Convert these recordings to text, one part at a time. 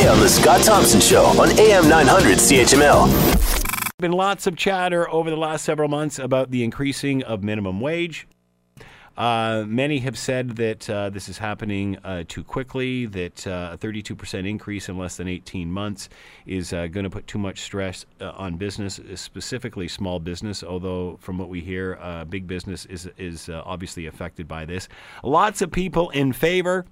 today on The Scott Thompson Show on AM 900 CHML. Been lots of chatter over the last several months about the increasing of minimum wage. Uh, many have said that uh, this is happening uh, too quickly, that uh, a 32% increase in less than 18 months is uh, going to put too much stress uh, on business, specifically small business, although, from what we hear, big business is, is obviously affected by this. Lots of people in favor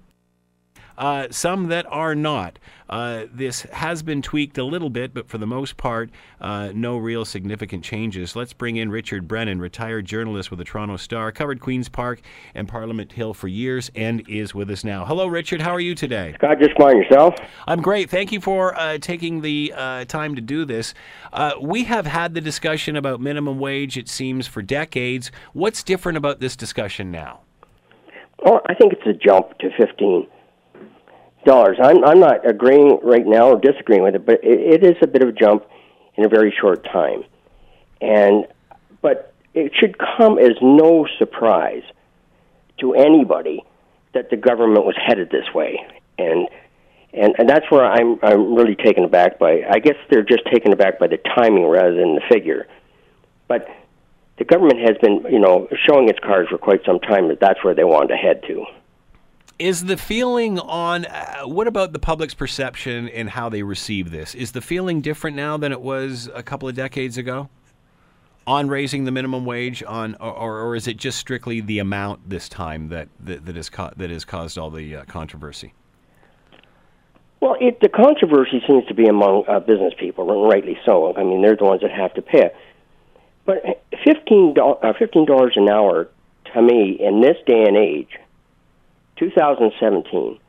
uh, some that are not. Uh, this has been tweaked a little bit, but for the most part, uh, no real significant changes. Let's bring in Richard Brennan, retired journalist with the Toronto Star, covered Queen's Park and Parliament Hill for years, and is with us now. Hello, Richard. How are you today? Scott, just fine yourself. I'm great. Thank you for uh, taking the uh, time to do this. Uh, we have had the discussion about minimum wage, it seems, for decades. What's different about this discussion now? Well, I think it's a jump to 15 dollars. I'm I'm not agreeing right now or disagreeing with it, but it, it is a bit of a jump in a very short time, and but it should come as no surprise to anybody that the government was headed this way, and and and that's where I'm I'm really taken aback by. I guess they're just taken aback by the timing rather than the figure, but. The government has been, you know, showing its cards for quite some time that that's where they wanted to head to. Is the feeling on uh, what about the public's perception and how they receive this? Is the feeling different now than it was a couple of decades ago on raising the minimum wage on or, or is it just strictly the amount this time that that, that has co- that has caused all the uh, controversy? Well, it, the controversy seems to be among uh, business people, and rightly so. I mean, they're the ones that have to pay. But fifteen uh, dollars an hour to me in this day and age 2017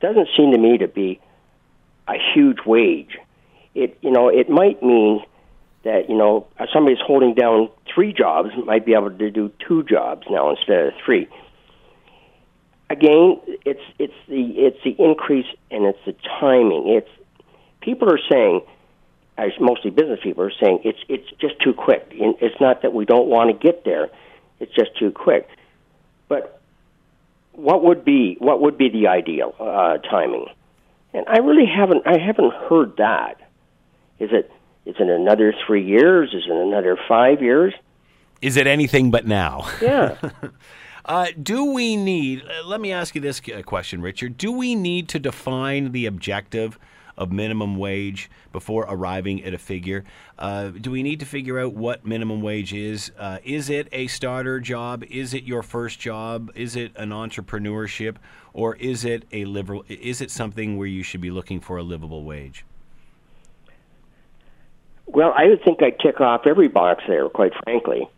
doesn't seem to me to be a huge wage. It you know it might mean that you know somebody's holding down three jobs might be able to do two jobs now instead of three. Again, it's it's the it's the increase and it's the timing. It's people are saying, as mostly business people are saying, it's it's just too quick. It's not that we don't want to get there; it's just too quick. But what would be what would be the ideal uh, timing? And I really haven't I haven't heard that. Is it is it another three years? Is it another five years? Is it anything but now? Yeah. uh, do we need? Uh, let me ask you this uh, question, Richard. Do we need to define the objective of minimum wage before arriving at a figure. Uh, do we need to figure out what minimum wage is? Uh, is it a starter job? Is it your first job? Is it an entrepreneurship, or is it a liberal? Is it something where you should be looking for a livable wage? Well, I would think I'd tick off every box there, quite frankly.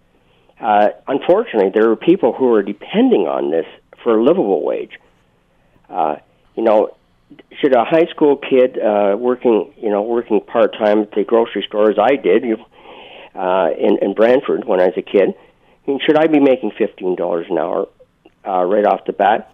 Uh, unfortunately, there are people who are depending on this for a livable wage. Uh, you know, should a high school kid uh, working, you know, working part time at the grocery store as I did uh, in, in Brantford when I was a kid, should I be making fifteen dollars an hour uh, right off the bat?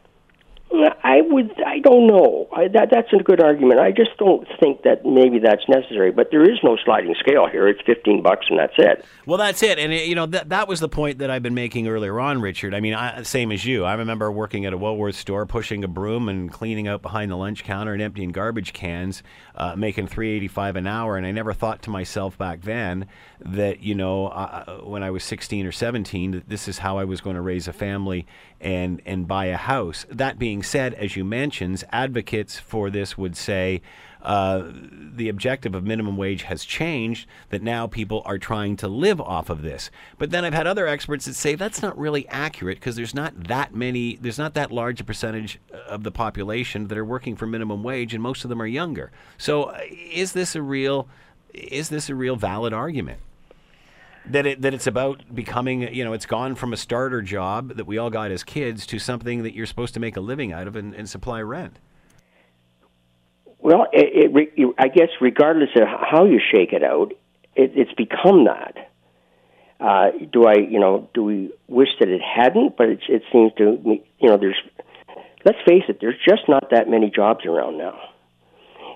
I would. I don't know. I, that that's a good argument. I just don't think that maybe that's necessary. But there is no sliding scale here. It's fifteen bucks and that's it. Well, that's it. And it, you know that that was the point that I've been making earlier on, Richard. I mean, I, same as you. I remember working at a Woolworth store, pushing a broom and cleaning out behind the lunch counter and emptying garbage cans, uh, making three eighty five an hour. And I never thought to myself back then that you know when I was sixteen or seventeen that this is how I was going to raise a family and and buy a house. That being said, as you mentioned, advocates for this would say uh, the objective of minimum wage has changed. That now people are trying to live off of this. But then I've had other experts that say that's not really accurate because there's not that many, there's not that large a percentage of the population that are working for minimum wage, and most of them are younger. So uh, is this a real? Is this a real valid argument? That it that it's about becoming you know it's gone from a starter job that we all got as kids to something that you're supposed to make a living out of and, and supply rent. Well, it, it, I guess regardless of how you shake it out, it, it's become that. Uh, do I, you know, do we wish that it hadn't? But it, it seems to, you know, there's. Let's face it, there's just not that many jobs around now.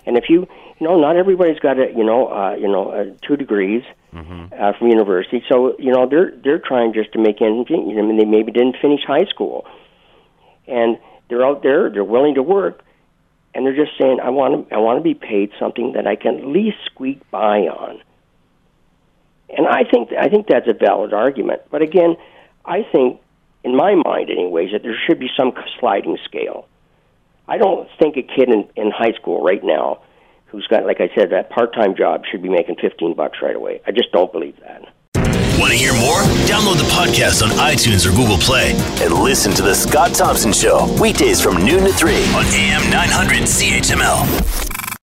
And if you, you know, not everybody's got a, you know, uh, you know, uh, two degrees mm-hmm. uh, from university. So you know, they're they're trying just to make ends meet. I mean, they maybe didn't finish high school, and they're out there. They're willing to work, and they're just saying, "I want to, I want to be paid something that I can at least squeak by on." And I think I think that's a valid argument. But again, I think, in my mind, anyways, that there should be some sliding scale. I don't think a kid in, in high school right now who's got, like I said, that part-time job should be making 15 bucks right away. I just don't believe that. Want to hear more? Download the podcast on iTunes or Google Play and listen to The Scott Thompson Show weekdays from noon to 3 on AM 900 CHML.